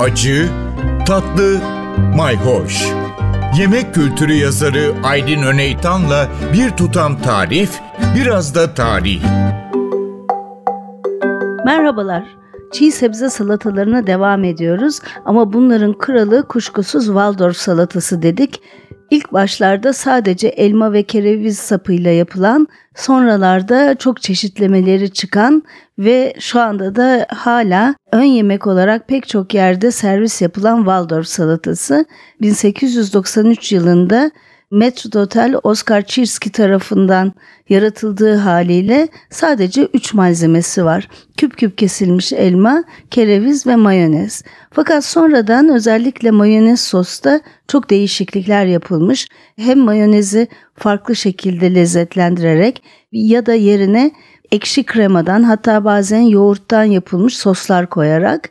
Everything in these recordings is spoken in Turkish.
acı, tatlı, mayhoş. Yemek kültürü yazarı Aydın Öneytan'la bir tutam tarif, biraz da tarih. Merhabalar. Çiğ sebze salatalarına devam ediyoruz ama bunların kralı kuşkusuz Waldorf salatası dedik. İlk başlarda sadece elma ve kereviz sapıyla yapılan, sonralarda çok çeşitlemeleri çıkan ve şu anda da hala ön yemek olarak pek çok yerde servis yapılan Waldorf salatası. 1893 yılında Metrodotel Oscar Chirski tarafından yaratıldığı haliyle sadece 3 malzemesi var. Küp küp kesilmiş elma, kereviz ve mayonez. Fakat sonradan özellikle mayonez sosta çok değişiklikler yapılmış. Hem mayonezi farklı şekilde lezzetlendirerek ya da yerine ekşi kremadan hatta bazen yoğurttan yapılmış soslar koyarak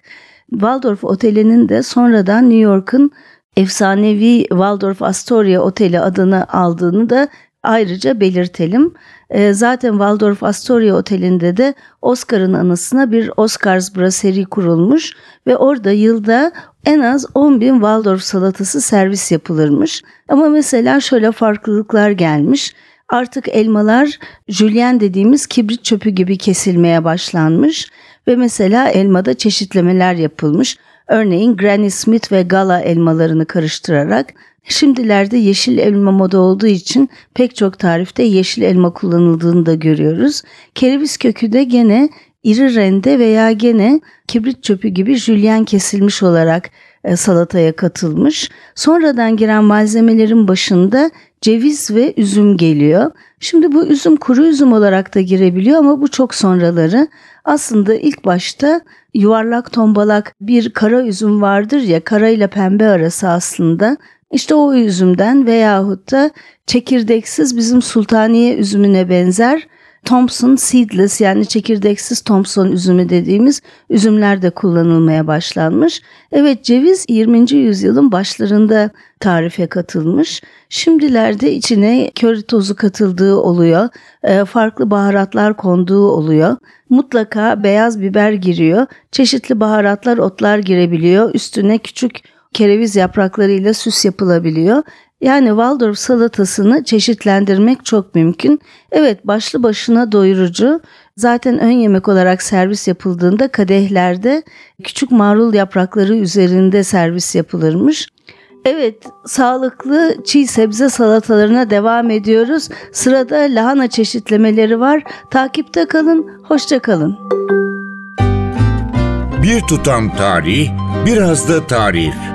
Waldorf Oteli'nin de sonradan New York'un efsanevi Waldorf Astoria Oteli adını aldığını da ayrıca belirtelim. Ee, zaten Waldorf Astoria Oteli'nde de Oscar'ın anısına bir Oscars Brasserie kurulmuş ve orada yılda en az 10 bin Waldorf salatası servis yapılırmış. Ama mesela şöyle farklılıklar gelmiş. Artık elmalar jülyen dediğimiz kibrit çöpü gibi kesilmeye başlanmış ve mesela elmada çeşitlemeler yapılmış. Örneğin Granny Smith ve Gala elmalarını karıştırarak Şimdilerde yeşil elma moda olduğu için pek çok tarifte yeşil elma kullanıldığını da görüyoruz. Kereviz kökü de gene iri rende veya gene kibrit çöpü gibi jülyen kesilmiş olarak e, salataya katılmış. Sonradan giren malzemelerin başında ceviz ve üzüm geliyor. Şimdi bu üzüm kuru üzüm olarak da girebiliyor ama bu çok sonraları. Aslında ilk başta yuvarlak tombalak bir kara üzüm vardır ya kara ile pembe arası aslında. İşte o üzümden veyahut da çekirdeksiz bizim sultaniye üzümüne benzer Thompson seedless yani çekirdeksiz Thompson üzümü dediğimiz üzümler de kullanılmaya başlanmış. Evet ceviz 20. yüzyılın başlarında tarife katılmış. Şimdilerde içine köri tozu katıldığı oluyor. E, farklı baharatlar konduğu oluyor. Mutlaka beyaz biber giriyor. Çeşitli baharatlar, otlar girebiliyor. Üstüne küçük kereviz yapraklarıyla süs yapılabiliyor. Yani Waldorf salatasını çeşitlendirmek çok mümkün. Evet başlı başına doyurucu. Zaten ön yemek olarak servis yapıldığında kadehlerde küçük marul yaprakları üzerinde servis yapılırmış. Evet, sağlıklı çiğ sebze salatalarına devam ediyoruz. Sırada lahana çeşitlemeleri var. Takipte kalın, hoşça kalın. Bir tutam tarih, biraz da tarif.